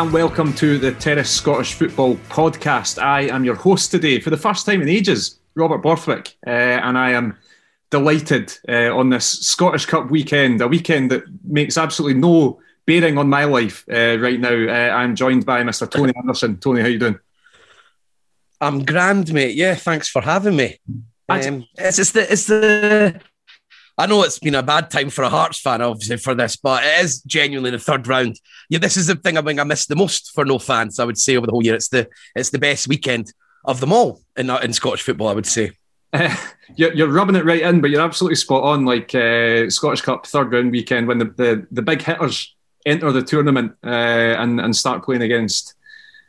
And welcome to the Terrace Scottish Football Podcast. I am your host today for the first time in ages, Robert Borthwick, uh, and I am delighted uh, on this Scottish Cup weekend, a weekend that makes absolutely no bearing on my life uh, right now. Uh, I'm joined by Mr. Tony Anderson. Tony, how you doing? I'm grand, mate. Yeah, thanks for having me. Um, it's, it's the it's the I know it's been a bad time for a Hearts fan, obviously, for this, but it is genuinely the third round. Yeah, this is the thing I think I missed the most for no fans. I would say over the whole year, it's the it's the best weekend of them all in in Scottish football. I would say. Uh, you're, you're rubbing it right in, but you're absolutely spot on. Like uh, Scottish Cup third round weekend when the, the, the big hitters enter the tournament uh, and and start playing against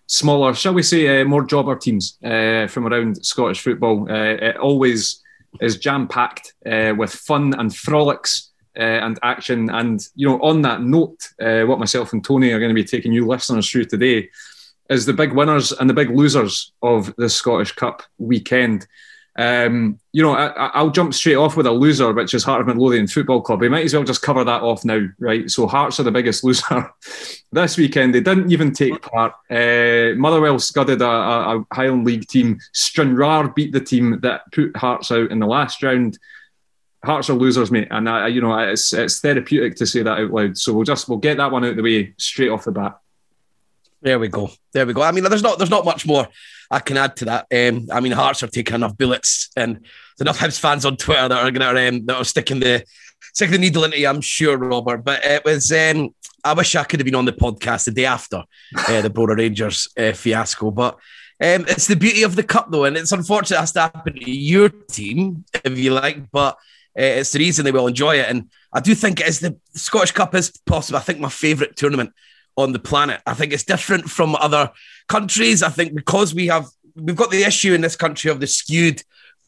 smaller, shall we say, uh, more jobber teams uh, from around Scottish football. Uh, it always is jam packed uh, with fun and frolics uh, and action. And you know, on that note, uh, what myself and Tony are going to be taking you listeners through today is the big winners and the big losers of the Scottish Cup weekend. Um, you know, I, will jump straight off with a loser, which is Heart of Midlothian Football Club. We might as well just cover that off now, right? So Hearts are the biggest loser this weekend. They didn't even take part. Uh, Motherwell scudded a, a, Highland League team. Stranraer beat the team that put Hearts out in the last round. Hearts are losers, mate, and I, you know it's it's therapeutic to say that out loud. So we'll just we'll get that one out of the way straight off the bat. There we go. There we go. I mean, there's not there's not much more I can add to that. Um, I mean, Hearts are taking enough bullets, and there's enough Hibs fans on Twitter that are to um, that are sticking the sticking the needle into you. I'm sure, Robert. But it was. Um, I wish I could have been on the podcast the day after uh, the Brora Rangers uh, fiasco, but. Um, it's the beauty of the cup, though, and it's unfortunate it has to happen to your team, if you like, but uh, it's the reason they will enjoy it. And I do think it is the Scottish Cup is possible. I think my favourite tournament on the planet. I think it's different from other countries. I think because we have we've got the issue in this country of the skewed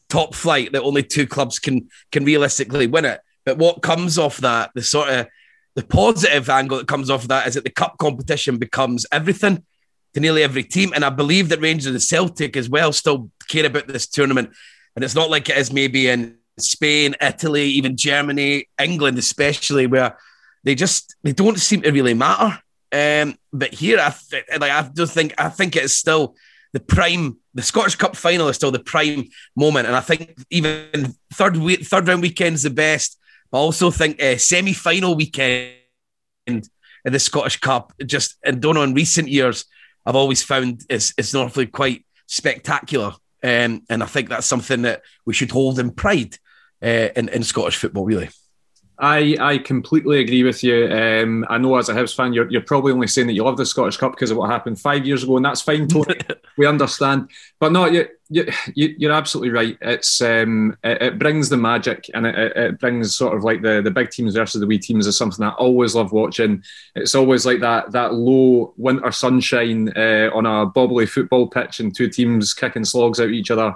top flight that only two clubs can can realistically win it. But what comes off that, the sort of the positive angle that comes off of that is that the cup competition becomes everything to nearly every team. And I believe that Rangers and Celtic as well still care about this tournament. And it's not like it is maybe in Spain, Italy, even Germany, England, especially, where they just they don't seem to really matter. Um, but here, I th- like I do think I think it is still the prime. The Scottish Cup final is still the prime moment, and I think even third third round weekend is the best. But I also think uh, semi final weekend in the Scottish Cup, just and don't know in recent years, I've always found it's it's normally quite spectacular, um, and I think that's something that we should hold in pride uh, in in Scottish football, really. I, I completely agree with you. Um, I know as a Hibs fan, you're, you're probably only saying that you love the Scottish Cup because of what happened five years ago, and that's fine, Tony. we understand. But no, you, you, you're absolutely right. It's um, it, it brings the magic and it, it, brings sort of like the, the big teams versus the wee teams is something I always love watching. It's always like that that low winter sunshine uh, on a bobbly football pitch and two teams kicking slogs out each other.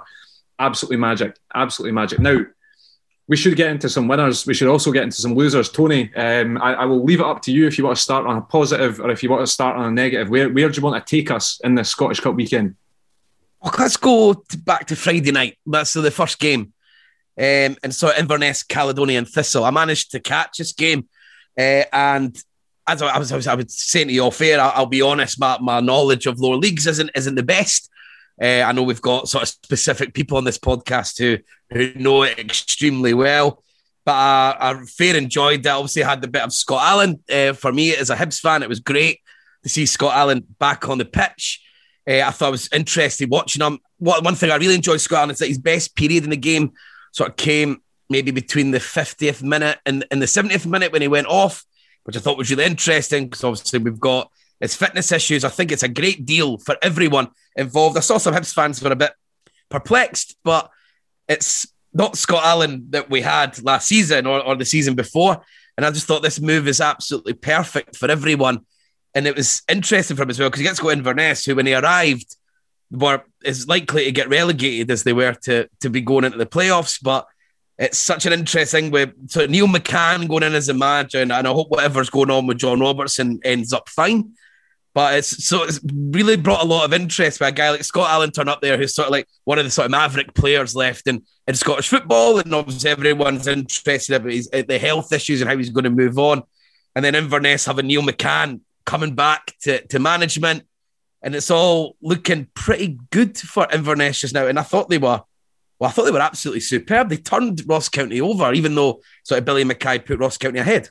Absolutely magic. Absolutely magic. Now, we should get into some winners. We should also get into some losers. Tony, um, I, I, will leave it up to you if you want to start on a positive or if you want to start on a negative. Where, where do you want to take us in this Scottish Cup weekend? Well, let's go back to Friday night. That's the first game. Um, and so Inverness, Caledonian Thistle. I managed to catch this game. Uh, and as I was, I was, I was saying to you off air, I'll, I'll be honest, my, my knowledge of lower leagues isn't, isn't the best. Uh, I know we've got sort of specific people on this podcast who who know it extremely well. But I, I fair enjoyed that. Obviously, I had the bit of Scott Allan. Uh, for me, as a Hibs fan, it was great to see Scott Allan back on the pitch. Uh, I thought it was interesting watching him. What one thing I really enjoyed Scott Allan is that his best period in the game sort of came maybe between the 50th minute and, and the 70th minute when he went off, which I thought was really interesting because obviously we've got his fitness issues. I think it's a great deal for everyone involved. I saw some Hibs fans were a bit perplexed, but it's not Scott Allan that we had last season or, or the season before. And I just thought this move is absolutely perfect for everyone. And it was interesting for him as well because he gets to go Inverness, who when he arrived were is likely to get relegated as they were to to be going into the playoffs. But it's such an interesting with so Neil McCann going in as a manager, and, and I hope whatever's going on with John Robertson ends up fine. But it's so it's really brought a lot of interest by a guy like Scott Allan turn up there, who's sort of like one of the sort of maverick players left in, in Scottish football, and obviously everyone's interested about his, uh, the health issues and how he's going to move on. And then Inverness having Neil McCann coming back to, to management, and it's all looking pretty good for Inverness just now. And I thought they were, well, I thought they were absolutely superb. They turned Ross County over, even though sort of Billy Mackay put Ross County ahead.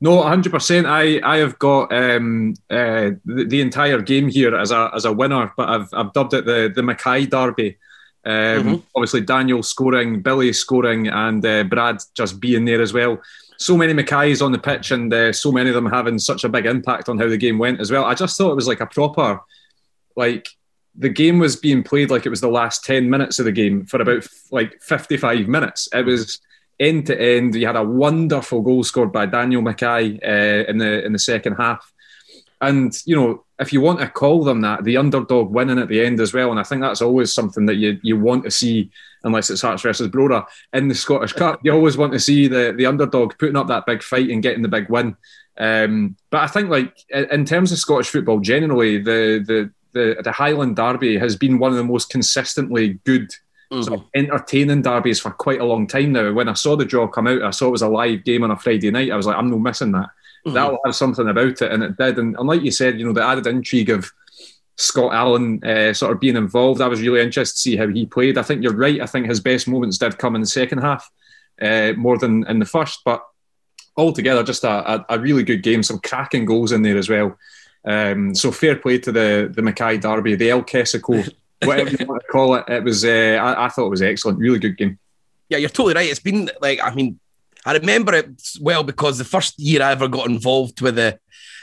No, hundred percent. I I have got um, uh, the, the, entire game here as a as a winner, but I've I've dubbed it the the Mackay Derby. Um, mm-hmm. Obviously, Daniel scoring, Billy scoring, and uh, Brad just being there as well. So many Mackays on the pitch, and uh, so many of them having such a big impact on how the game went as well. I just thought it was like a proper, like the game was being played like it was the last ten minutes of the game for about like fifty five minutes. It was end to end. You had a wonderful goal scored by Daniel Mackay uh, in the in the second half, and you know if you want to call them that, the underdog winning at the end as well, and I think that's always something that you you want to see, unless it's Hearts versus Brora in the Scottish Cup. You always want to see the the underdog putting up that big fight and getting the big win. Um, but I think like in terms of Scottish football generally, the the the, the Highland Derby has been one of the most consistently good mm-hmm. of entertaining derbies for quite a long time now. When I saw the draw come out, I saw it was a live game on a Friday night. I was like, I'm not missing that. Mm-hmm. That'll have something about it, and it did. And, and like you said, you know, the added intrigue of Scott Allan uh, sort of being involved. I was really interested to see how he played. I think you're right. I think his best moments did come in the second half uh, more than in the first, but altogether, just a, a, a, really good game. Some cracking goals in there as well. Um, so fair play to the the Mackay Derby, the El Kessico whatever you want to call it. It was, uh, I, I, thought it was excellent. Really good game. Yeah, you're totally right. It's been like, I mean, I remember it well because the first year I ever got involved with the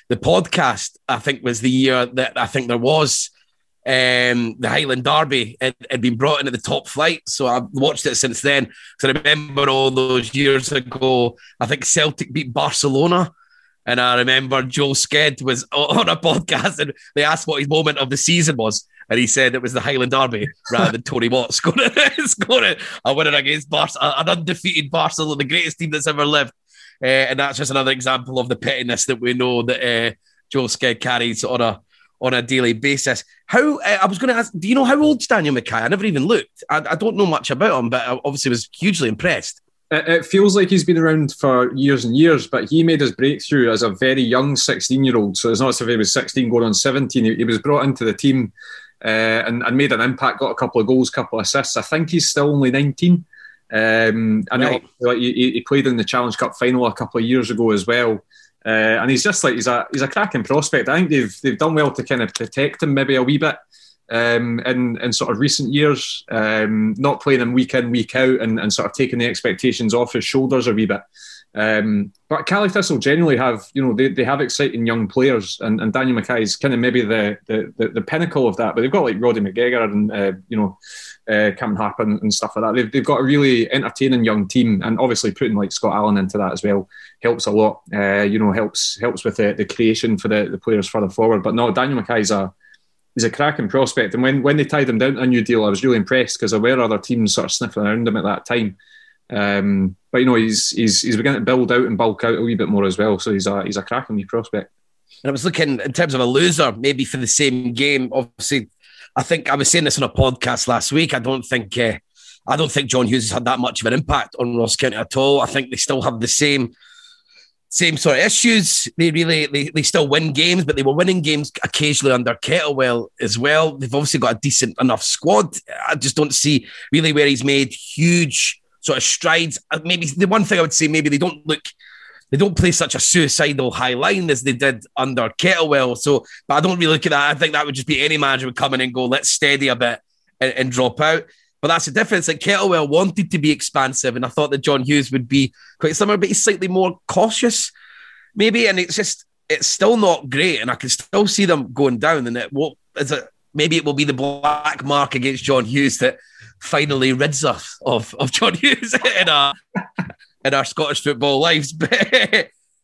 the podcast, I think was the year that I think there was um, the Highland Derby had, had been brought in at the top flight. So I've watched it since then. So I remember all those years ago, I think Celtic beat Barcelona. And I remember Joel Sked was on a podcast and they asked what his moment of the season was and he said it was the Highland Derby rather than Tony Watt scoring, scoring a winner against Barca, an undefeated Barcelona, the greatest team that's ever lived. Uh, and that's just another example of the pettiness that we know that uh, Joel Sked carries on a on a daily basis. How uh, I was going to ask, do you know how old's Daniel Mackay? I never even looked. I, I don't know much about him, but I obviously was hugely impressed. It feels like he's been around for years and years, but he made his breakthrough as a very young 16 year old. So it's not as if he was 16 going on 17. He, he was brought into the team uh, and, and, made an impact, got a couple of goals, couple of assists. I think he's still only 19. Um, know right. he, he, played in the Challenge Cup final a couple of years ago as well. Uh, and he's just like he's a he's a cracking prospect. I think they've they've done well to kind of protect him maybe a wee bit um, in in sort of recent years, um, not playing him week in week out and, and sort of taking the expectations off his shoulders a wee bit. Um, but Caley Thistle generally have, you know, they, they have exciting young players, and, and Daniel Mackay is kind of maybe the, the, the the pinnacle of that. But they've got like Roddy McGregor and uh, you know, uh, Cameron Harper and, and, stuff like that. They've, they've got a really entertaining young team, and obviously putting like Scott Allan into that as well helps a lot. Uh, you know, helps helps with the, the creation for the, the players further forward. But no, Daniel Mackay's a he's a cracking prospect, and when when they tied him down to a new deal, I was really impressed because there were other teams sort of sniffing around him at that time. Um, but you know, he's he's he's beginning to build out and bulk out a wee bit more as well. So he's a he's a cracking wee prospect. And I was looking in terms of a loser, maybe for the same game. Obviously, I think I was saying this on a podcast last week. I don't think uh, I don't think John Hughes has had that much of an impact on Ross County at all. I think they still have the same same sort of issues. They really they, they still win games, but they were winning games occasionally under Kettlewell as well. They've obviously got a decent enough squad. I just don't see really where he's made huge sort of strides. Uh, maybe the one thing I would say, maybe they don't look, they don't play such a suicidal high line as they did under Kettlewell. So, but I don't really look at that. I think that would just be any manager would come in and go, let's steady a bit and, and drop out. But that's the difference. Like Kettlewell wanted to be expansive, and I thought that John Hughes would be quite similar, but he's slightly more cautious, maybe. And it's just, it's still not great, and I can still see them going down. And it will, is it maybe it will be the black mark against John Hughes that finally rids us of, of John Hughes in our in our Scottish football lives.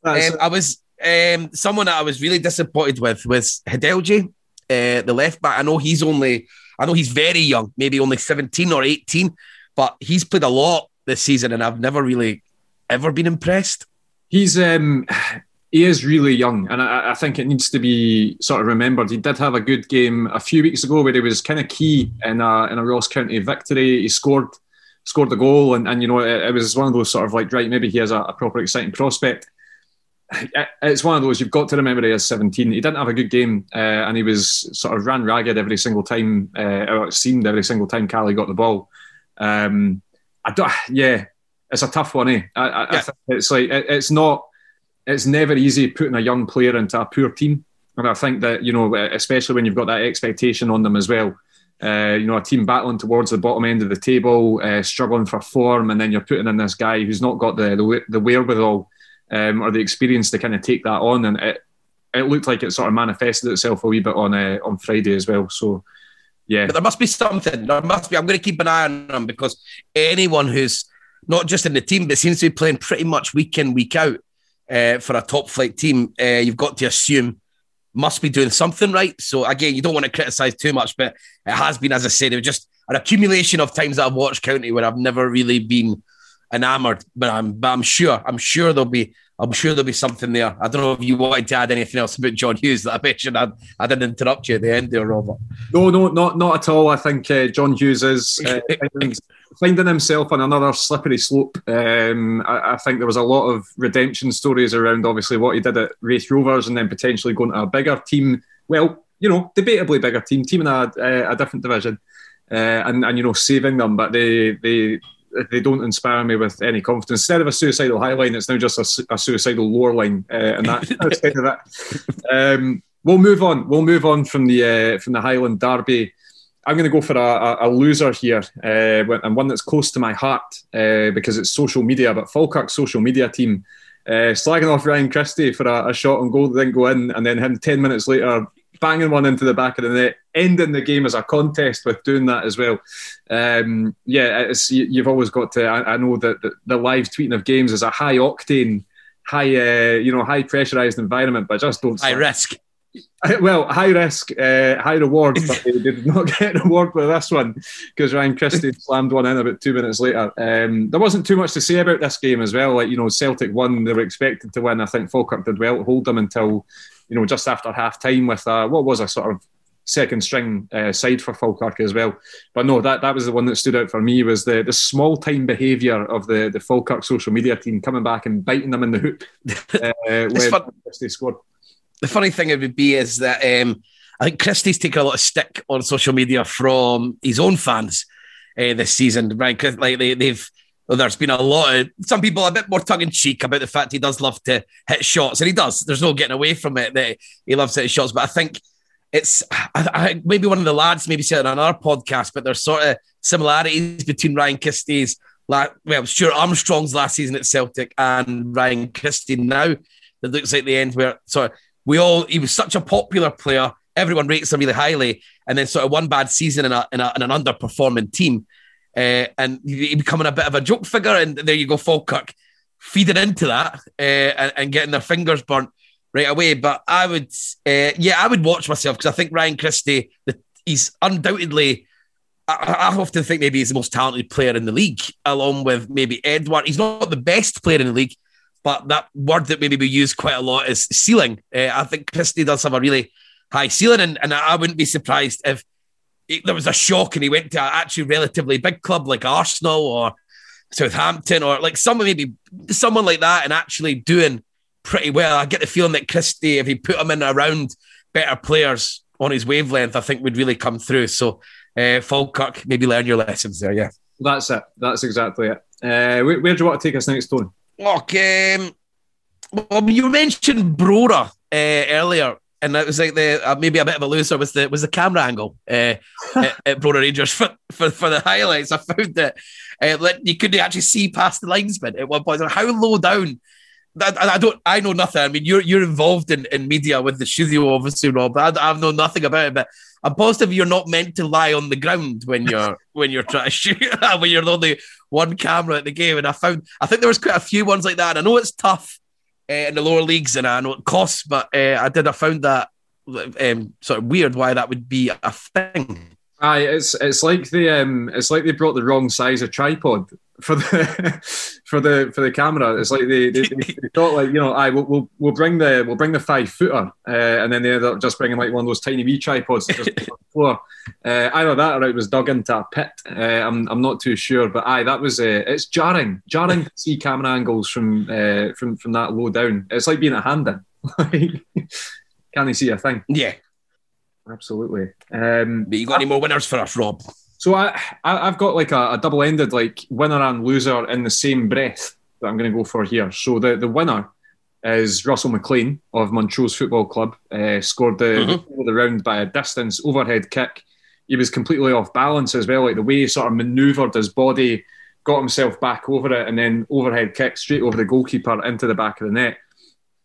But um, I was um, someone that I was really disappointed with was Hjelde, uh, the left back. I know he's only I know he's very young, maybe only 17 or 18, but he's played a lot this season and I've never really ever been impressed. He's um he is really young, and I, I, think it needs to be sort of remembered. He did have a good game a few weeks ago where he was kind of key in a in a Ross County victory. He scored scored the goal, and, and you know it, it was one of those sort of like right, maybe he has a, a proper exciting prospect. It's one of those you've got to remember. He is 17. He didn't have a good game, uh, and he was sort of ran ragged every single time, uh, or it seemed every single time Caley got the ball. Um, I don't, yeah, it's a tough one. Eh? I, I, yeah. I it's like it, it's not it's never easy putting a young player into a poor team. And I think that, you know, especially when you've got that expectation on them as well. Uh, you know, a team battling towards the bottom end of the table, uh, struggling for form, and then you're putting in this guy who's not got the the, the wherewithal um, or the experience to kind of take that on. And it, it looked like it sort of manifested itself a wee bit on uh, on Friday as well. So, yeah. But there must be something. There must be. I'm going to keep an eye on them because anyone who's not just in the team, but seems to be playing pretty much week in, week out uh, for a top flight team, uh, you've got to assume must be doing something right. So again, you don't want to criticise too much, but it has been, as I said, it was just an accumulation of times that I've watched County where I've never really been enamoured. But I'm, but I'm sure, I'm sure there'll be, I'm sure there'll be something there. I don't know if you wanted to add anything else about John Hughes that I mentioned. I, I didn't interrupt you at the end there, Robert. No, no, not not at all. I think uh, John Hughes is. Uh, finding himself on another slippery slope. Um, I, I, think there was a lot of redemption stories around, obviously, what he did at Raith Rovers and then potentially going to a bigger team. Well, you know, debatably bigger team, team in a, a, a different division, uh, and and you know, saving them, but they they they don't inspire me with any confidence. Instead of a suicidal high line, it's now just a, a suicidal lower line, uh, and that of that. Um, we'll move on. We'll move on from the uh, from the Highland Derby. I'm going to go for a, a, loser here, uh, and one that's close to my heart uh, because it's social media. But Falkirk's social media team uh, slagging off Ryan Christie for a, a, shot on goal that didn't go in, and then him ten minutes later banging one into the back of the net, ending the game as a contest with doing that as well. Um, yeah, you, have always got to. I, I know that the, the, live tweeting of games is a high octane, high uh, you know, high pressurized environment, but just don't high risk. Well, high risk, uh, high reward, but they did not get an award with this one because Ryan Christie slammed one in about two minutes later. Um, there wasn't too much to say about this game as well. Like, you know, Celtic won, they were expected to win. I think Falkirk did well to hold them until, you know, just after half time with a, what was a sort of second string uh, side for Falkirk as well. But no, that, that was the one that stood out for me was the, the small time behaviour of the, the Falkirk social media team coming back and biting them in the hoop uh, when they scored the funny thing it would be is that um, I think Christie's taken a lot of stick on social media from his own fans uh, this season, right? Like they, they've well, there's been a lot of some people a bit more tongue in cheek about the fact he does love to hit shots, and he does. There's no getting away from it that he loves hitting shots. But I think it's I, I, maybe one of the lads maybe said it on our podcast, but there's sort of similarities between Ryan Christie's like, well, Stuart Armstrong's last season at Celtic and Ryan Christie now. That looks like the end where sorry, we all he was such a popular player. Everyone rates him really highly, and then sort of one bad season in, a, in, a, in an underperforming team, uh, and he becoming a bit of a joke figure. And there you go, Falkirk feeding into that uh, and, and, getting their fingers burnt right away. But I would, uh, yeah, I would watch myself because I think Ryan Christie, the, he's undoubtedly. I, I, often think maybe he's the most talented player in the league, along with maybe Edouard. He's not the best player in the league, but that word that maybe we use quite a lot is ceiling. Uh, I think Christie does have a really high ceiling, and, and I wouldn't be surprised if there was a shock and he went to actually relatively big club like Arsenal or Southampton or like someone maybe someone like that and actually doing pretty well. I get the feeling that Christie, if he put him in around better players on his wavelength, I think would really come through. So uh, Falkirk, maybe learn your lessons there. Yeah, that's it. That's exactly it. Uh, where, where, do you want to take us next, Tony? Okay. Um, well, you mentioned Brora uh, earlier, and it was like the uh, maybe a bit of a loser was the was the camera angle uh, at, at Brora Rangers for, for for the highlights. I found that uh, you couldn't actually see past the linesman at one point. How low down? I, I don't. I know nothing. I mean, you're you're involved in, in media with the studio, obviously, Rob. I, I know nothing about it, but I'm positive you're not meant to lie on the ground when you're when you're trying to shoot. when you're the only one camera at the game. And I found I think there was quite a few ones like that. And I know it's tough uh, in the lower leagues, and I know it costs, but uh, I did. I found that um, sort of weird why that would be a thing. Aye, it's it's like the um, it's like they brought the wrong size of tripod for the for the for the camera. It's like they, they, they thought like you know, I we'll, we'll, we'll bring the we'll bring the five footer, uh, and then they ended up just bringing like one of those tiny wee tripods just on the floor. Uh, either that or it was dug into a pit. Uh, I'm I'm not too sure, but aye, that was uh, it's jarring, jarring to see camera angles from uh, from from that low down. It's like being a hand in. Can't you see a thing? Yeah, absolutely. Um, but you got any more winners for us, Rob? So I, I have got like a, a double-ended like winner and loser in the same breath that I'm going to go for here. So the the winner is Russell McLean of Montrose Football Club. Uh, scored the, mm-hmm. the round by a distance overhead kick. He was completely off balance as well, like the way he sort of manoeuvred his body, got himself back over it, and then overhead kick straight over the goalkeeper into the back of the net.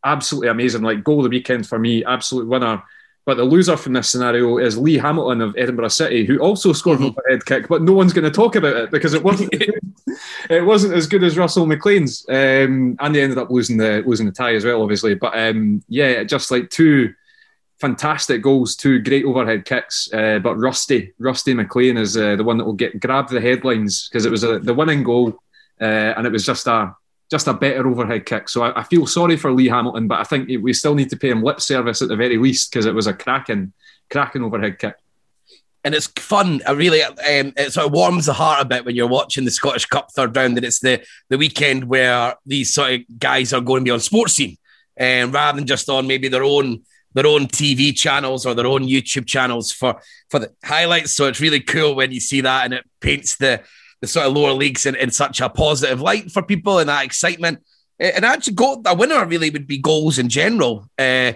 Absolutely amazing. Like goal of the weekend for me, absolute winner. But the loser from this scenario is Lee Hamilton of Edinburgh City, who also scored mm-hmm. an overhead kick, but no one's going to talk about it because it wasn't it wasn't as good as Russell McLean's, um, and they ended up losing the losing the tie as well, obviously. But um, yeah, just like two fantastic goals, two great overhead kicks. Uh, but Rusty Rusty McLean is uh, the one that will get grab the headlines because it was a, the winning goal, uh, and it was just a just a better overhead kick. So I, I, feel sorry for Lee Hamilton, but I think we still need to pay him lip service at the very least because it was a cracking, cracking overhead kick. And it's fun. I really, um, it sort of warms the heart a bit when you're watching the Scottish Cup third round, and it's the the weekend where these sort of guys are going to be on Sportscene, and um, rather than just on maybe their own their own TV channels or their own YouTube channels for for the highlights. So it's really cool when you see that, and it paints the the sort of lower leagues in, in such a positive light for people and that excitement. And actually, go, a winner really would be goals in general uh,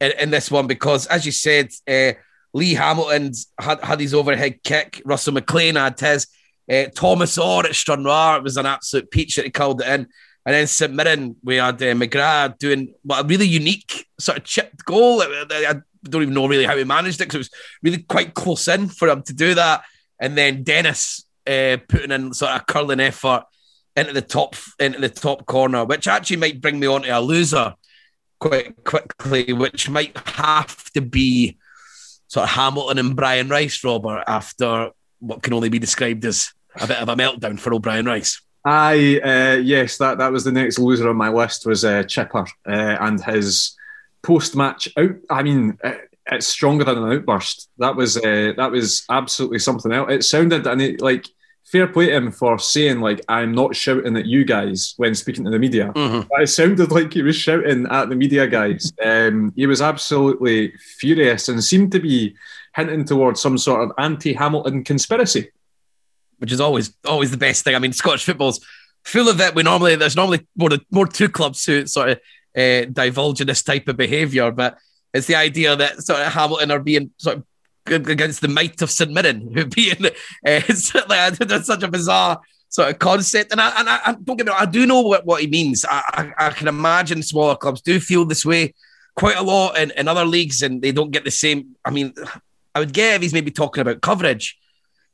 in, in, this one because, as you said, uh, Lee Hamilton had, had his overhead kick. Russell McLean had his. Uh, Thomas Orr at Stranraer, was an absolute peach that he called it in. And then St Mirren, we had uh, McGrath doing a really unique sort of chipped goal. I don't even know really how he managed it because it was really quite close in for him to do that. And then Dennis uh, putting in sort of curling effort into the top into the top corner, which actually might bring me on to a loser quite quickly, which might have to be sort of Hamilton and Brian Rice, Robert, after what can only be described as a bit of a meltdown for O'Brien Rice. I uh, yes, that that was the next loser on my list was uh, Chipper uh, and his post match out. I mean, uh, it's stronger than an outburst. That was uh, that was absolutely something else. It sounded and it like fair play to him for saying like I'm not shouting at you guys when speaking to the media. Mm-hmm. But it sounded like he was shouting at the media guys. Um, he was absolutely furious and seemed to be hinting towards some sort of anti-Hamilton conspiracy, which is always always the best thing. I mean, Scottish football's full of that. We normally there's normally more more two clubs who sort of uh, divulge in this type of behaviour, but it's the idea that sort of Hamilton are being sort of against the might of St Mirren, who being uh, like, that's such a bizarre sort of concept. And I, and I, I don't get me wrong, I do know what, what he means. I, I, I, can imagine smaller clubs do feel this way quite a lot in, in other leagues and they don't get the same. I mean, I would get if he's maybe talking about coverage,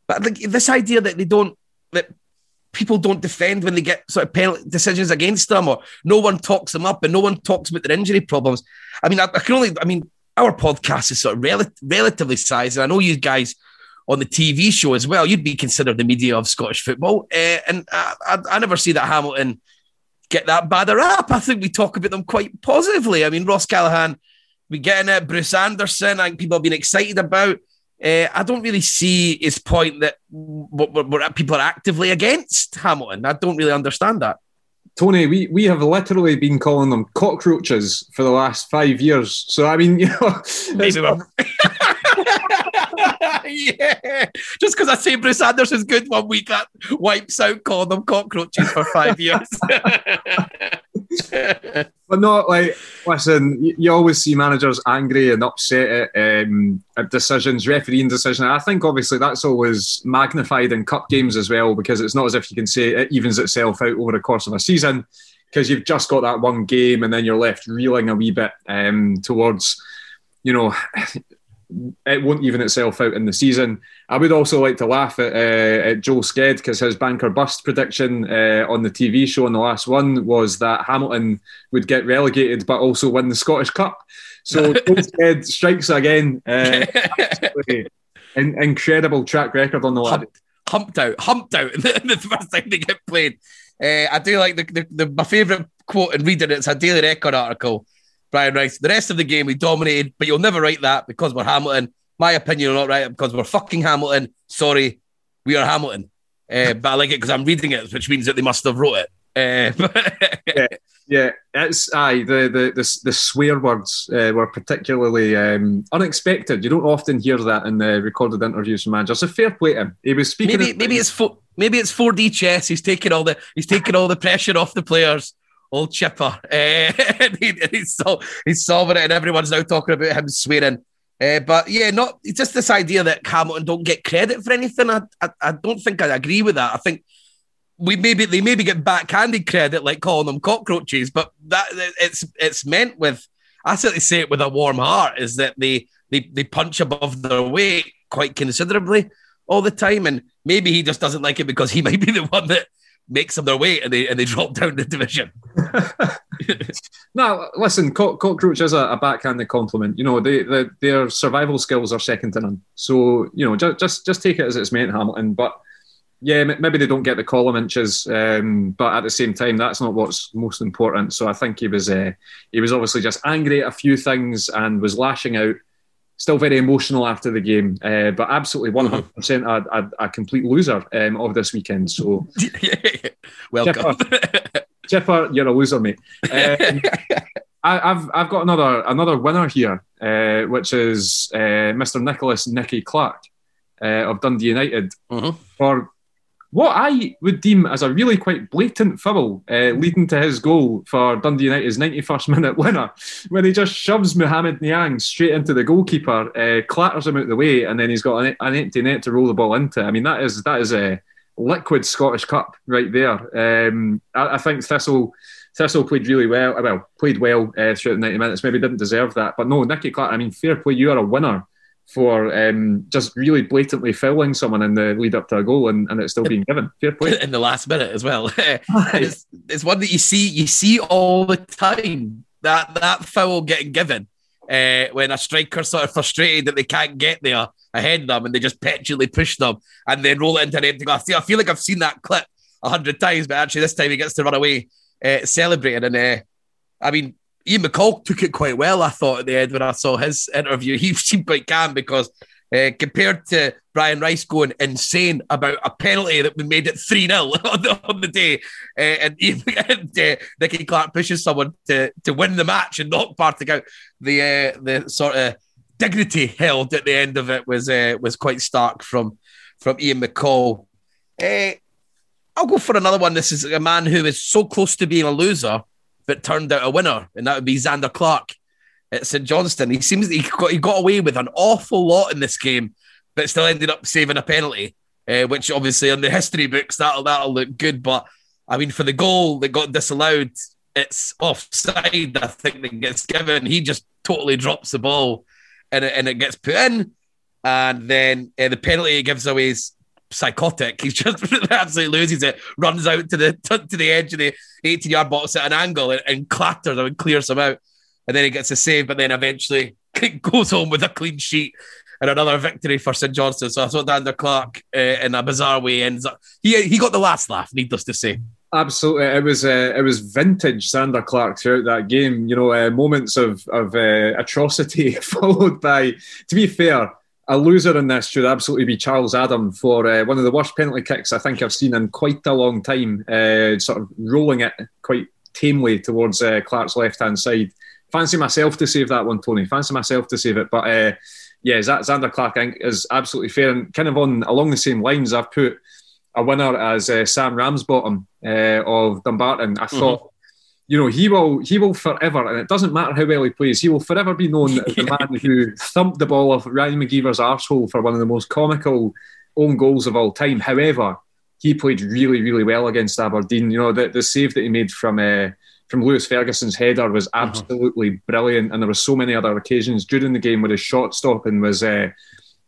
but like this idea that they don't, that people don't defend when they get sort of penalty decisions against them or no one talks them up and no one talks about their injury problems. I mean, I, I can only, I mean, our podcast is sort of rel- relatively sized. And I know you guys on the TV show as well, you'd be considered the media of Scottish football. Uh, and I, I, I, never see that Hamilton get that bad a rap. I think we talk about them quite positively. I mean, Ross Callachan, we getting it, Bruce Anderson, I think people have been excited about. Uh, I don't really see his point that people are actively against Hamilton. I don't really understand that. Tony, we, we have literally been calling them cockroaches for the last five years. So I mean, you know, maybe yeah, just because I say Bruce Anderson's good one week, that wipes out calling them cockroaches for five years. but not like listen. You, always see managers angry and upset at, um, at decisions, refereeing decisions. I think obviously that's always magnified in cup games as well because it's not as if you can say it evens itself out over the course of a season because you've just got that one game and then you're left reeling a wee bit um, towards, you know, it won't even itself out in the season. I would also like to laugh at, uh, at Joel Sked because his banker bust prediction uh, on the TV show in the last one was that Hamilton would get relegated but also win the Scottish Cup. So Joel Sked strikes again. Uh, in, incredible track record on the lad. Humped out, humped out the first time they get played. Uh, I do like the, the, the my favourite quote in reading it. It's a Daily Record article Brian Rice. The rest of the game we dominated, but you'll never write that because we're Hamilton. My opinion, you'll not write it because we're fucking Hamilton. Sorry, we are Hamilton. Uh, but I like it because I'm reading it, which means that they must have wrote it. Uh, yeah, yeah, it's aye. The the the, the swear words uh, were particularly um, unexpected. You don't often hear that in the recorded interviews from managers. So fair play to him. He was speaking. Maybe maybe it's fo- maybe it's 4D chess. He's taking all the he's taking all the pressure off the players old chipper. Uh, he, he's, so, he's solving it, and everyone's now talking about him swearing. Uh, but yeah, not just this idea that Hamilton don't get credit for anything. I, I, I don't think I agree with that. I think we maybe they maybe get backhanded credit, like calling them cockroaches, but that it's it's meant with. I certainly say it with a warm heart. Is that they they they punch above their weight quite considerably all the time, and maybe he just doesn't like it because he might be the one that makes them their way and they and they drop down the division. no, listen, cockroach is a, a backhanded compliment. You know, they, they, their survival skills are second to none. So you know, just just just take it as it's meant, Hamilton. But yeah, maybe they don't get the column inches, um, but at the same time, that's not what's most important. So I think he was uh, he was obviously just angry at a few things and was lashing out still very emotional after the game, uh, but absolutely 100% mm-hmm. a, a, a, complete loser um, of this weekend. So, welcome, Chipper, Chipper, you're a loser, mate. Um, I, have I've got another another winner here, uh, which is uh, Mr. Nicholas Nicky Clark uh, of Dundee United mm-hmm. for what I would deem as a really quite blatant foul uh, leading to his goal for Dundee United's 91st minute winner, when he just shoves Mohamed Niang straight into the goalkeeper, uh, clatters him out of the way, and then he's got an, an, empty net to roll the ball into. I mean, that is that is a liquid Scottish Cup right there. Um, I, I, think Thistle. Thistle played really well. Well, played well uh, throughout the 90 minutes. Maybe didn't deserve that, but no, Nicky Clark. I mean, fair play. You are a winner for um, just really blatantly fouling someone in the lead up to a goal and, and it's still being given. Fair play. In the last minute as well. it's, it's one that you see you see all the time. That that foul getting given uh, when a striker's sort of frustrated that they can't get there ahead of them and they just petulantly push them and then roll it into an empty glass. See, I feel like I've seen that clip a hundred times, but actually this time he gets to run away uh, celebrating. And uh, I mean, Ian McCall took it quite well, I thought, at the end when I saw his interview. He seemed quite calm because uh, compared to Brian Rice going insane about a penalty that we made it 3 0 on, the, on the day, uh, and, and uh, Nicky Clark pushes someone to, to win the match and knock Partick out, the, uh, the sort of dignity held at the end of it was was quite stark from, from Ian McCall. I'll go for another one. This is a man who is so close to being a loser but turned out a winner, and that would be Zander Clark at St Johnstone. He seems he got he got away with an awful lot in this game, but still ended up saving a penalty. uh, which obviously in the history books that'll that'll look good. But I mean, for the goal that got disallowed, it's offside. I think that gets given. He just totally drops the ball, and it, and it gets put in. And then uh, the penalty he gives away is psychotic. He's just absolutely loses it, runs out to the to the edge of the 18 yard box at an angle and, and clatters and clears him out. And then he gets a save, but then eventually goes home with a clean sheet and another victory for St Johnstone. So I thought Zander Clark, uh, in a bizarre way, ends up he he got the last laugh. Needless to say. Absolutely, it was uh, it was vintage Zander Clark throughout that game. You know, uh, moments of of uh, atrocity followed by. To be fair, a loser in this should absolutely be Charles Adam for uh, one of the worst penalty kicks I think I've seen in quite a long time. Uh, sort of rolling it quite tamely towards uh, Clark's left hand side. Fancy myself to save that one, Tony. Fancy myself to save it, but yeah, Zander Clark is absolutely fair and kind of on along the same lines. I've put a winner as uh, Sam Ramsbottom uh, of Dumbarton. I mm-hmm. thought, you know, he will he will forever, and it doesn't matter how well he plays, he will forever be known as the man who thumped the ball off Ryan McGeever's arsehole for one of the most comical own goals of all time. However, he played really, really well against Aberdeen. You know, the, the save that he made from uh, from Lewis Ferguson's header was mm-hmm. absolutely uh-huh. brilliant, and there were so many other occasions during the game where his shot stopping was uh,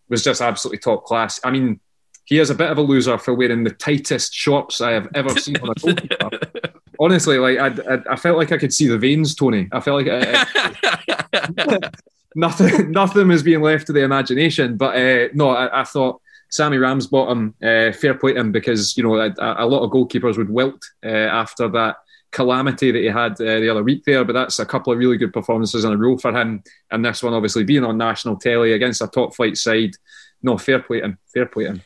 was just absolutely top class. I mean, he is a bit of a loser for wearing the tightest shorts I have ever seen on a goalkeeper. Honestly, like I, I, I, felt like I could see the veins, Tony. I felt like I, nothing, nothing was being left to the imagination. But uh, no, I, I, thought Sammy Ramsbottom, uh, fair play to him because you know a, a lot of goalkeepers would wilt uh, after that calamity that he had uh, the other week there. But that's a couple of really good performances in a row for him, and this one obviously being on national telly against a top flight side. No, fair play to him. Fair play to him.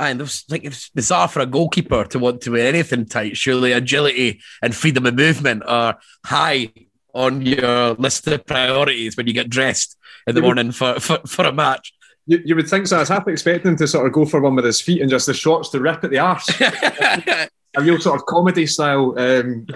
And it was like it's bizarre for a goalkeeper to want to wear anything tight. Surely agility and freedom of movement are high on your list of priorities when you get dressed in the morning for, for, for a match. You, you would think so. I was half expecting to sort of go for one with his feet and just the shorts to rip at the arse. a real sort of comedy style. Um,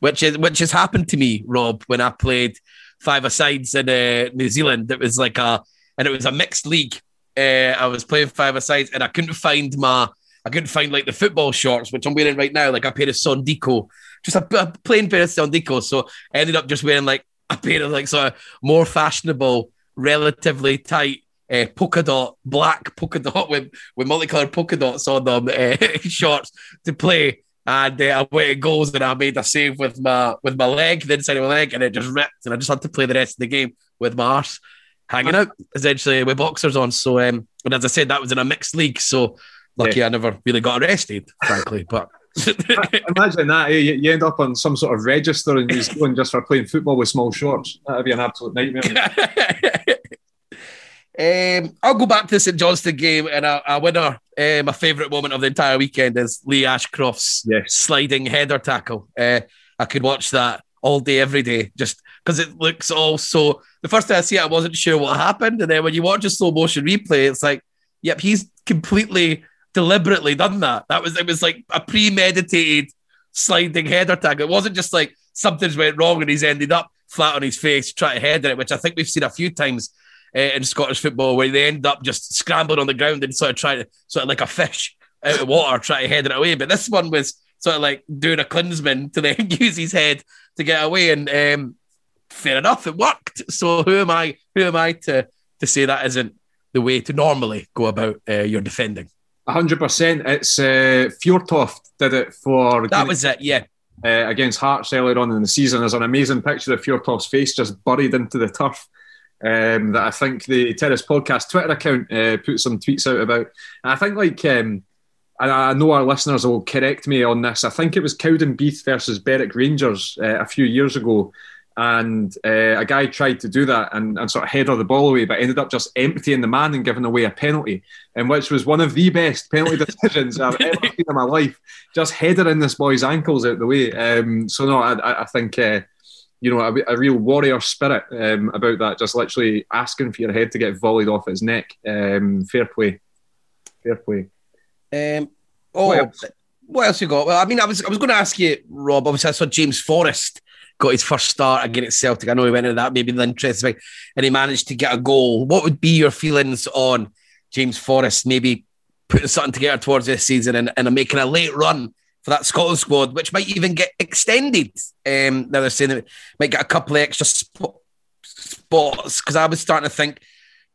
which is which has happened to me, Rob, when I played five asides in uh, New Zealand. It was like a and it was a mixed league uh, I was playing five asides and I couldn't find my, I couldn't find like the football shorts, which I'm wearing right now, like a pair of Sondico, just a, a plain pair of Sondico. So I ended up just wearing like a pair of like sort of more fashionable, relatively tight uh, polka dot, black polka dot with, with multicolored polka dots on them uh, shorts to play. And uh, I went goals and I made a save with my with my leg, the inside of my leg, and it just ripped. And I just had to play the rest of the game with my arse hanging out essentially with boxers on. So, um, and as I said, that was in a mixed league. So, lucky yeah. I never really got arrested, frankly. But imagine that you, you, end up on some sort of register in New Zealand just for playing football with small shorts. That'd be an absolute nightmare. um, I'll go back to the St Johnstone game, and a, a winner. Uh, my favourite moment of the entire weekend is Lee Ashcroft's yes. sliding header tackle. Uh, I could watch that all day, every day, just because it looks all so. The first time I see it, I wasn't sure what happened, and then when you watch a slow motion replay, it's like, yep, he's completely deliberately done that. That was it was like a premeditated sliding header tag. It wasn't just like something's went wrong and he's ended up flat on his face trying to header it, which I think we've seen a few times uh, in Scottish football where they end up just scrambling on the ground and sort of trying to sort of like a fish out of water trying to head it away. But this one was sort of like doing a Klinsmann to then use his head to get away. And um, fair enough, it worked. So who am I? Who am I to to say that isn't the way to normally go about uh, your defending? hundred percent. It's uh, Fjortoft did it for that was it. Yeah. Uh, against Hearts earlier on in the season, there's an amazing picture of Fjortoft's face just buried into the turf. Um, that I think the Terrace Podcast Twitter account uh, put some tweets out about. And I think like um, and I know our listeners will correct me on this. I think it was Cowdenbeath versus Berwick Rangers uh, a few years ago, and uh, a guy tried to do that and, and sort of header the ball away, but ended up just emptying the man and giving away a penalty, and which was one of the best penalty decisions I've ever seen in my life. Just headering this boy's ankles out the way. Um, so no, I, I think. Uh, you know, a, a, real warrior spirit um, about that. Just literally asking for your head to get volleyed off his neck. Um, fair play, fair play. Um, oh, what else? what else you got? Well, I mean, I was I was going to ask you, Rob. Obviously, I saw James Forrest got his first start against Celtic. I know he went into that maybe the interest and he managed to get a goal. What would be your feelings on James Forrest maybe putting something together towards this season and, and making a late run for that Scotland squad, which might even get extended. Um, now they're saying that might get a couple of extra spot, spots because I was starting to think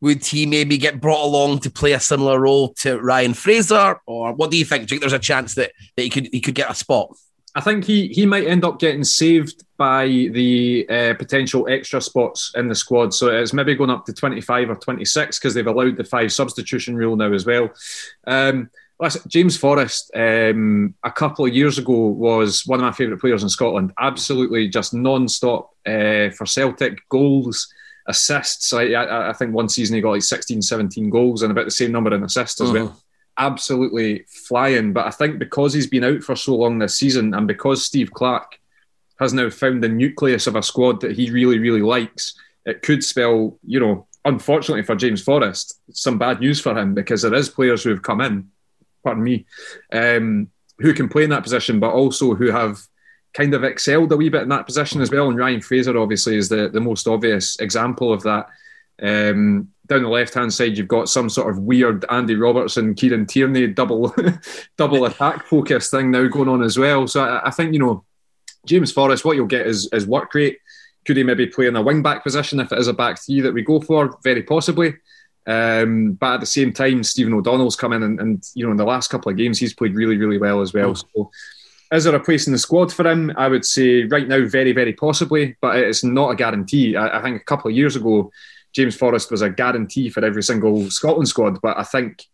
would he maybe get brought along to play a similar role to Ryan Fraser, or what do you think? Do you think there's a chance that, that he could he could get a spot? I think he he might end up getting saved by the uh, potential extra spots in the squad. So it's maybe going up to 25 or 26 because they've allowed the five substitution rule now as well. Um, James Forrest, um, a couple of years ago, was one of my favourite players in Scotland. Absolutely just non stop uh, for Celtic goals, assists. I, I, I, think one season he got like 16, 17 goals and about the same number in assists as well. Uh-huh absolutely flying. But I think because he's been out for so long this season, and because Steve Clarke has now found the nucleus of a squad that he really, really likes, it could spell, you know, unfortunately for James Forrest, some bad news for him because there is players who have come in, pardon me, um, who can play in that position, but also who have kind of excelled a wee bit in that position as well. And Ryan Fraser obviously is the, the most obvious example of that. Um, down the left hand side, you've got some sort of weird Andy Robertson, Kieran Tierney double double attack focus thing now going on as well. So I, I, think you know James Forrest, what you'll get is, is work rate. Could he maybe play in a wing back position if it is a back three that we go for? Very possibly. Um, but at the same time, Stephen O'Donnell's come in and, and, you know in the last couple of games he's played really really well as well. Mm. So is there a place in the squad for him? I would say right now, very, very possibly, but it's not a guarantee. I, I, think a couple of years ago, James Forrest was a guarantee for every single Scotland squad, but I think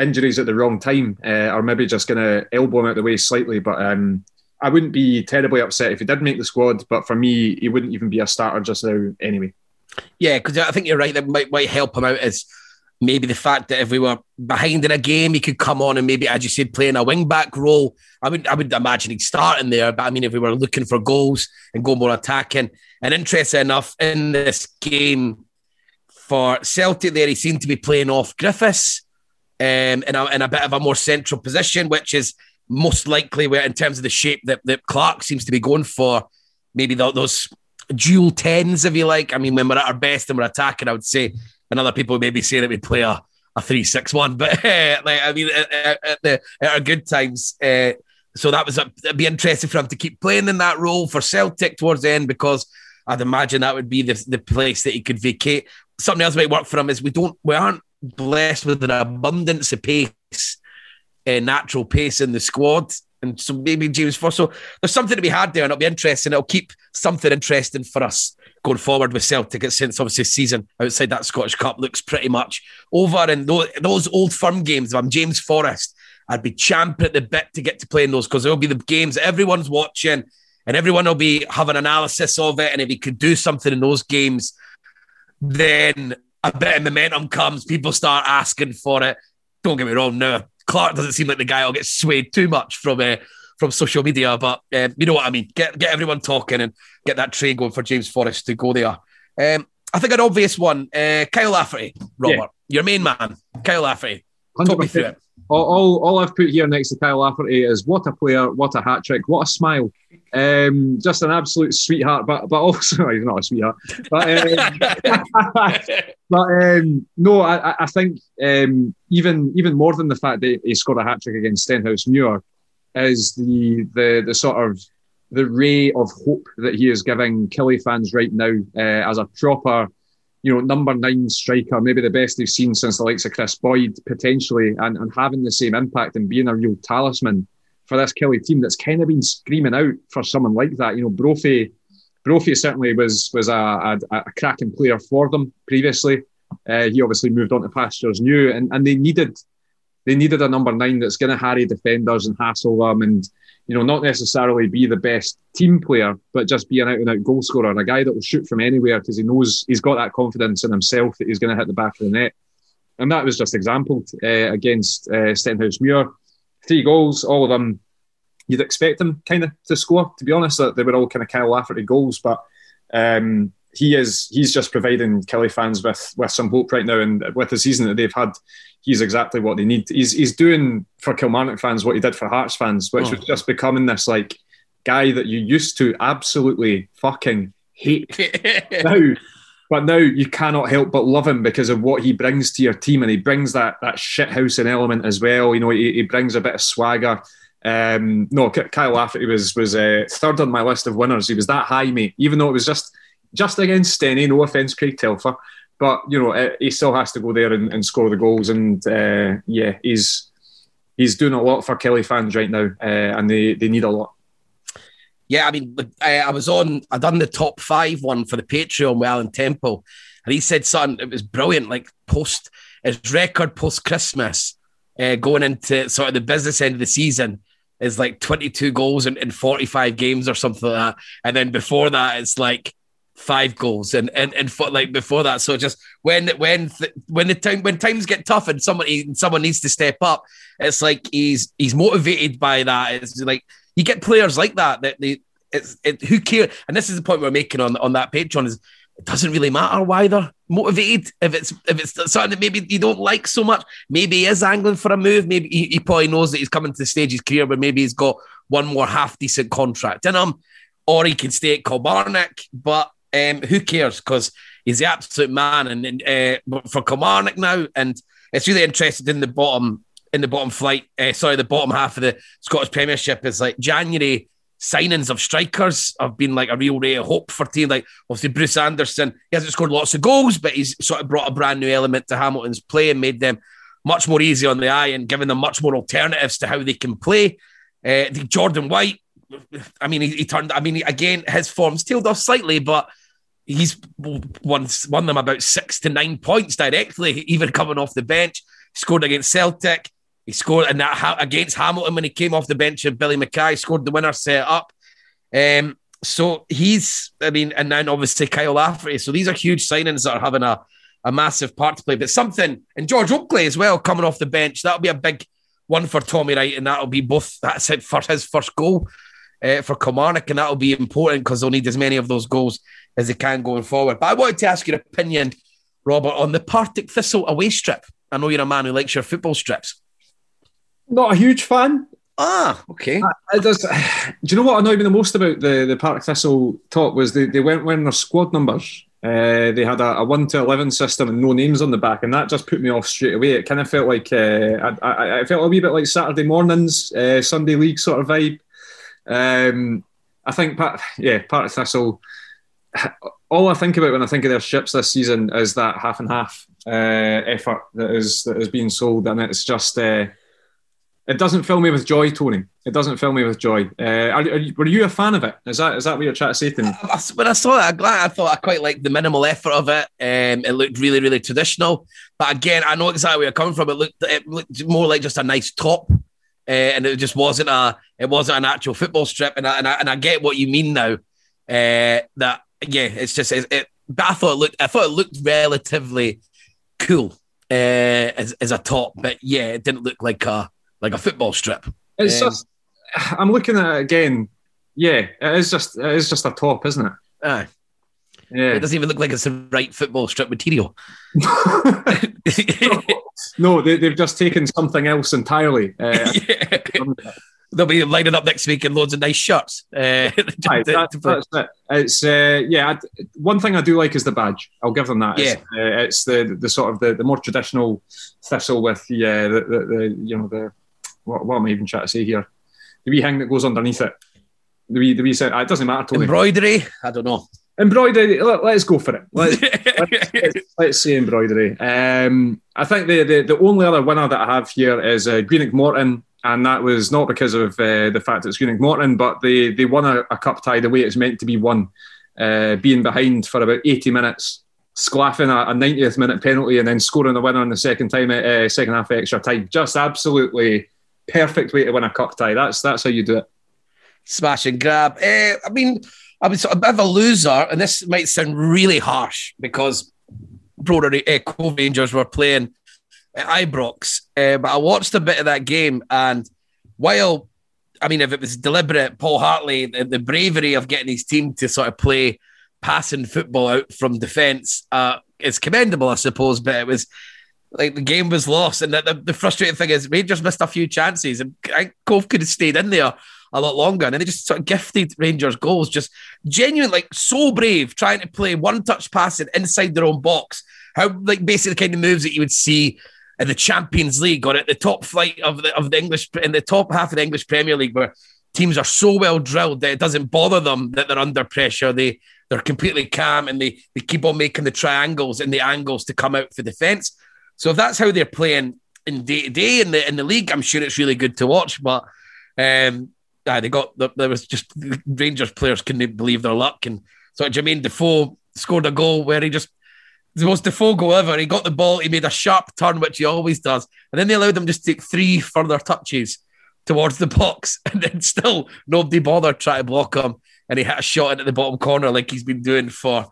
injuries at the wrong time uh, are maybe just going to elbow him out the way slightly. But um, I wouldn't be terribly upset if he did make the squad, but for me, he wouldn't even be a starter just now anyway. Yeah, because I think you're right. That might, might help him out is maybe the fact that if we were behind in a game, he could come on and maybe, as you said, play in a wing back role. I would I would imagine he'd start in there. But I mean, if we were looking for goals and go more attacking, and interesting enough in this game, for Celtic there, he seemed to be playing off Griffiths um, in, a, in a bit of a more central position, which is most likely where, in terms of the shape that, that Clarke seems to be going for, maybe the, those dual tens, if you like. I mean, when we're at our best and we're attacking, I would say, and other people maybe saying that we play a, a three six one, but uh, like I mean, at, at, the, at our good times. Uh, so that was a, it'd be interesting for him to keep playing in that role for Celtic towards the end because I'd imagine that would be the, the place that he could vacate something else might work for him is we don't we aren't blessed with an abundance of pace, uh, natural pace in the squad. And so maybe James Forrest. So there's something to be had there, and it'll be interesting. It'll keep something interesting for us going forward with Celtic. Since obviously season outside that Scottish Cup looks pretty much over. And those, those old firm games, if I'm James Forrest, I'd be champing at the bit to get to play in those because there'll be the games everyone's watching and everyone will be having analysis of it. And if he could do something in those games then a bit of momentum comes, people start asking for it. Don't get me wrong, no, Clarke doesn't seem like the guy who'll get swayed too much from uh, from social media, but um, you know what I mean. Get get everyone talking and get that train going for James Forrest to go there. Um, I think an obvious one, uh, Kyle Lafferty, Robert, yeah. your main man, Kyle Lafferty. Talk me through it. All, all, all, I've put here next to Kyle Lafferty is what a player, what a hat trick, what a smile. Um, just an absolute sweetheart, but but also he's not a sweetheart. But um, but um, no, I, I think um, even even more than the fact that he scored a hat trick against Stenhousemuir is the the the sort of the ray of hope that he is giving Killie fans right now uh, as a proper you know, number nine striker, maybe the best they've seen since the likes of Kris Boyd, potentially, and, and having the same impact and being a real talisman for this Killie team that's kind of been screaming out for someone like that. You know, Brophy, Brophy certainly was was a, a, a cracking player for them previously. Uh, he obviously moved on to pastures new, and, and they needed they needed a number nine that's going to harry defenders and hassle them, and you know not necessarily be the best team player, but just be an out and out goal scorer, and a guy that will shoot from anywhere because he knows he's got that confidence in himself that he's going to hit the back of the net. And that was just exampled uh, against uh, Stenhousemuir three goals, all of them you'd expect them kind of to score. To be honest, that they were all kind of Kyle Lafferty goals, but um, he is he's just providing Killie fans with with some hope right now, and with the season that they've had, he's exactly what they need. He's he's doing for Kilmarnock fans what he did for Hearts fans, which oh. was just becoming this like guy that you used to absolutely fucking hate. now but now you cannot help but love him because of what he brings to your team, and he brings that that shithousing element as well. You know, he, he brings a bit of swagger. Um, no, Kyle Lafferty was was uh, third on my list of winners. He was that high, mate. Even though it was just just against Stenny. No offense, Craig Telfer, but you know uh, he still has to go there and, and score the goals. And uh, yeah, he's he's doing a lot for Killie fans right now, uh, and they they need a lot. Yeah, I mean, I, was on. I done the top five one for the Patreon with Alan Temple, and he said something. It was brilliant. Like post his record post Christmas, uh, going into sort of the business end of the season is like 22 goals in, in 45 games or something like that. And then before that, it's like five goals and and, and for, like before that. So just when when when the time when times get tough and somebody someone needs to step up, it's like he's he's motivated by that. It's like you get players like that that they it's it, who care. And this is the point we're making on on that Patreon is it doesn't really matter why they're motivated. If it's if it's something that maybe you don't like so much, maybe he is angling for a move. Maybe he, he probably knows that he's coming to the stage of his career where maybe he's got one more half decent contract in him, or he can stay at Kilmarnock. But um, who cares? Because he's the absolute man. And, and uh, for Kilmarnock now, and it's really interested in the bottom in the bottom flight. Uh, sorry, the bottom half of the Scottish Premiership is like January signings of strikers have been like a real ray of hope for team. Like obviously Bruce Anderson, he hasn't scored lots of goals, but he's sort of brought a brand new element to Hamilton's play and made them much more easy on the eye and given them much more alternatives to how they can play. Uh, Jordan White, I mean, he, he, turned. I mean, again, his form's tailed off slightly, but he's won won them about six to nine points directly, even coming off the bench. Scored against Celtic. He scored in that against Hamilton when he came off the bench of Billy McKay, scored the winner set up. Um, so he's, I mean, and then obviously Kyle Lafferty. So these are huge signings that are having a, a massive part to play. But something, and George Oakley as well, coming off the bench, that'll be a big one for Tommy Wright, and that'll be both, that's it for his first goal uh, for Kilmarnock, and that'll be important because they'll need as many of those goals as they can going forward. But I wanted to ask your opinion, Robert, on the Partick Thistle away strip. I know you're a man who likes your football strips. Not a huge fan. Ah, okay. It does. Do you know what annoyed me the most about the the Partick Thistle talk was they, they weren't wearing their squad numbers. Uh, they had a, a, one to eleven system and no names on the back, and that just put me off straight away. It kind of felt like uh, I, I, I, felt a wee bit like Saturday mornings, uh, Sunday league sort of vibe. Um, I think, part, yeah, Partick Thistle. All I think about when I think of their ships this season is that half and half uh, effort that is that is being sold, and it's just uh, it doesn't fill me with joy, Tony. It doesn't fill me with joy. Uh, are, are you, were you a fan of it? Is that is that what you're trying to say to me? When I saw it, glad. I thought I quite liked the minimal effort of it. Um, it looked really, really traditional. But again, I know exactly where you're coming from. It looked, it looked more like just a nice top, uh, and it just wasn't a it wasn't an actual football strip. And I, and I, and I get what you mean now. Uh, that yeah, it's just it, it, But I thought it looked I thought it looked relatively cool uh, as as a top. But yeah, it didn't look like a like a football strip. It's um, just, I'm looking at it again. Yeah, it is just it is just a top, isn't it? Aye. Yeah. It doesn't even look like it's the right football strip material. no, they, have just taken something else entirely. Uh, yeah. They'll be lining up next week in loads of nice shirts. Uh, right, that, that's it. It's uh, yeah. I, one thing I do like is the badge. I'll give them that. Yeah. It's, uh, it's the the sort of the, the more traditional thistle with yeah the, the, the you know the what, what am I even trying to say here? The wee thing that goes underneath it. The wee, the wee set. It doesn't matter. Tony. Embroidery. I don't know. Embroidery. Let, us go for it. Let's, let's, let's, let's, say embroidery. Um, I think the, the, the only other winner that I have here is uh, Greenock Morton, and that was not because of uh, the fact that it's Greenock Morton, but they they won a, a, cup tie the way it's meant to be won, uh, being behind for about eighty minutes, sclaffing a, a 90th minute penalty, and then scoring the winner in the second time, uh, second half extra time. Just absolutely perfect way to win a cup tie. That's that's how you do it. Smash and grab. Uh, I mean, I was a bit of a loser, and this might sound really harsh because Broder uh, Cove Rangers were playing at Ibrox, uh, but I watched a bit of that game, and while I mean, if it was deliberate, Paul Hartley, the, the bravery of getting his team to sort of play passing football out from defence uh, is commendable, I suppose. But it was like the game was lost, and the, the, the frustrating thing is Rangers missed a few chances, and I Cove could have stayed in there a lot longer. And then they just sort of gifted Rangers goals, just genuine, like so brave, trying to play one touch passing inside their own box. How like basically the kind of moves that you would see in the Champions League or at the top flight of the of the English in the top half of the English Premier League, where teams are so well drilled that it doesn't bother them that they're under pressure. They they're completely calm and they they keep on making the triangles and the angles to come out for defence. So if that's how they're playing in day to day in the in the league, I'm sure it's really good to watch. But um, yeah, they got there was just Rangers players couldn't believe their luck, and so Jermaine Defoe scored a goal where he just the most Defoe goal ever. He got the ball, he made a sharp turn, which he always does, and then they allowed him just take three further touches towards the box, and then still nobody bothered trying to block him, and he hit a shot into the bottom corner like he's been doing for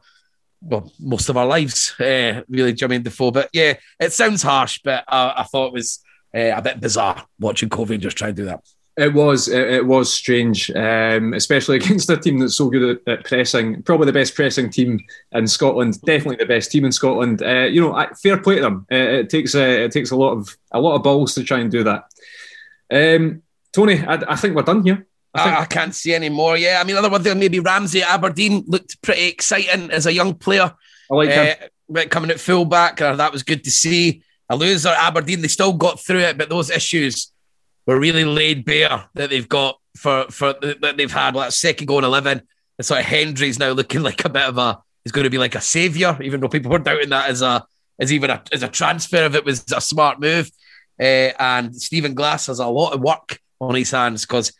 well most of our lives. Uh, really, Jermaine Defoe. But yeah, it sounds harsh, but uh, I thought it was uh, a bit bizarre watching Cove just try and do that. It was it, it was strange, um, especially against a team that's so good at, at, pressing. Probably the best pressing team in Scotland. Definitely the best team in Scotland. Uh, you know, fair play to them. Uh, it takes a, it takes a lot of a lot of balls to try and do that. Um, Tony, I, I, think we're done here. I, I, I, can't see any more. Yeah, I mean, other one there, maybe Ramsay Aberdeen looked pretty exciting as a young player. I like uh, him. Coming at fullback, uh, that was good to see. A loser, Aberdeen, they still got through it, but those issues were really laid bare that they've got for for that they've had. That second goal in eleven. And sort of Hendry's now looking like a bit of a. He's going to be like a savior, even though people were doubting that as a as even a, as a transfer if it was a smart move. Uh, and Stephen Glass has a lot of work on his hands because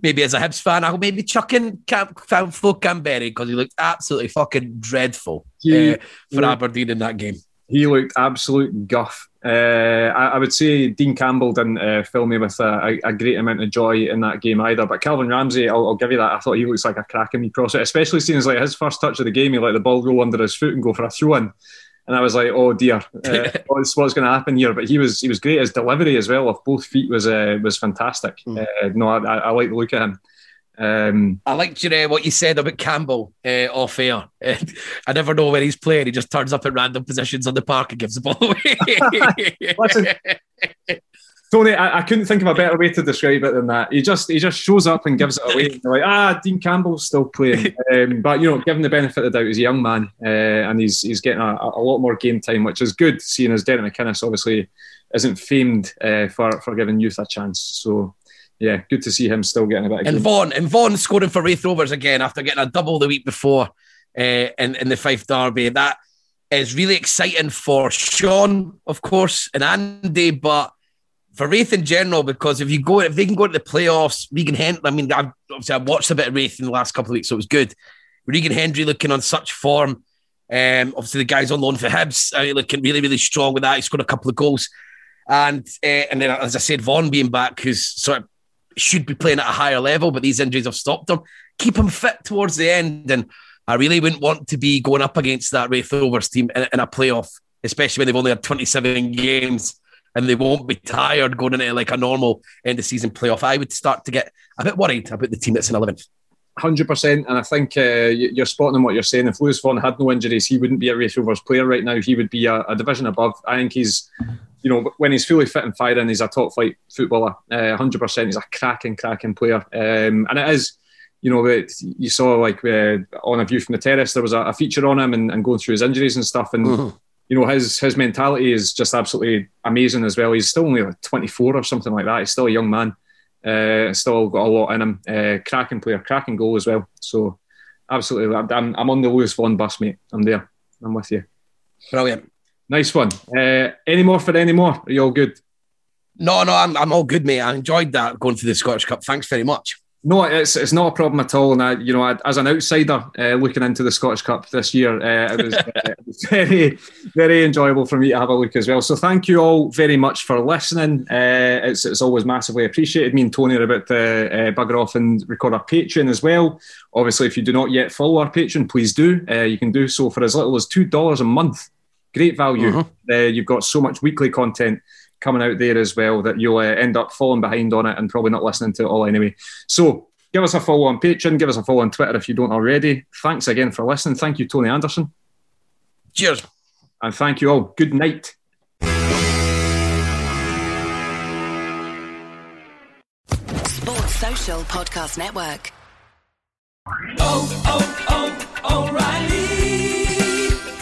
maybe as a Hibs fan, I'll maybe chuck in Camp, Flo Kamberi because he looked absolutely fucking dreadful uh, for Aberdeen in that game. He looked absolute guff. Uh, I, I, would say Dean Campbell didn't uh, fill me with a, a, great amount of joy in that game either. But Calvin Ramsay, I'll, I'll give you that. I thought he looks like a cracking me process, especially seeing as like his first touch of the game, he let the ball roll under his foot and go for a throw in and I was like, "Oh dear, uh, what's, what's going to happen here?" But he was he was great. His delivery as well of both feet was uh, was fantastic. Mm. Uh, no, I, I, like the look at him. Um, I liked you know, what you said about Campbell uh, off air. I never know where he's playing. He just turns up in random positions on the park and gives the ball away. Listen, Tony, I, I, couldn't think of a better way to describe it than that. He just he just shows up and gives it away. like, ah, Dean Campbell's still playing. Um, but you know, given the benefit of the doubt, he's a young man uh, and he's he's getting a, a, lot more game time, which is good. Seeing as Derek McInnes obviously isn't famed uh, for for giving youth a chance. So yeah, good to see him still getting a bit. And Vaughan and Vaughan scoring for Raith Rovers again after getting a double the week before uh, in in the Fife Derby. That is really exciting for Sean, of course, and Andy, but for Raith in general, because if you go, if they can go to the playoffs, Regan Hendry, I mean, I've, obviously I watched a bit of Raith in the last couple of weeks, so it was good. Regan Hendry looking on such form. Um, obviously, the guy's on loan for Hibs, uh, looking really, really strong with that. He scored a couple of goals. And uh, and then, as I said, Vaughan being back, who's sort of should be playing at a higher level, but these injuries have stopped him. Keep him fit towards the end. And I really wouldn't want to be going up against that Raith Rovers team in, in a playoff, especially when they've only had 27 games and they won't be tired going into like a normal end of season playoff, I would start to get a bit worried about the team that's in 11th. Hundred percent, and I think uh, you're spotting what you're saying. If Lewis Vaughan had no injuries, he wouldn't be a Raith Rovers player right now. He would be a, a, division above. I think he's, you know, when he's fully fit and firing, he's a top flight footballer. Uh, hundred uh, percent, he's a cracking, cracking player, um, and it is. You know, you saw like uh, on a view from the terrace, there was a, a feature on him and, and, going through his injuries and stuff, and. Mm-hmm you know his his mentality is just absolutely amazing as well. He's still only like 24 or something like that. He's still a young man. Uh, still got a lot in him. Uh, cracking player, cracking goal as well. So absolutely, I'm, I'm on the Lewis Vaughan bus, mate. I'm there. I'm with you. Brilliant. Nice one. Uh, any more for any more? Are you all good? No, no, I'm, I'm all good, mate. I enjoyed that going to the Scottish Cup. Thanks very much. No, it's it's not a problem at all. And I, you know, as an outsider uh, looking into the Scottish Cup this year, uh, it, was, uh, it, was, very, very enjoyable for me to have a look as well. So thank you all very much for listening. Uh, it's it's always massively appreciated. Me and Tony are about to uh, bugger off and record our Patreon as well. Obviously, if you do not yet follow our Patreon, please do. Uh, you can do so for as little as two dollars a month. Great value. Mm-hmm. you've got so much weekly content coming out there as well that you'll uh, end up falling behind on it and probably not listening to it all anyway. So give us a follow on Patreon, give us a follow on Twitter if you don't already. Thanks again for listening. Thank you, Tony Anderson. Cheers. And thank you all. Good night. Sports Social Podcast Network.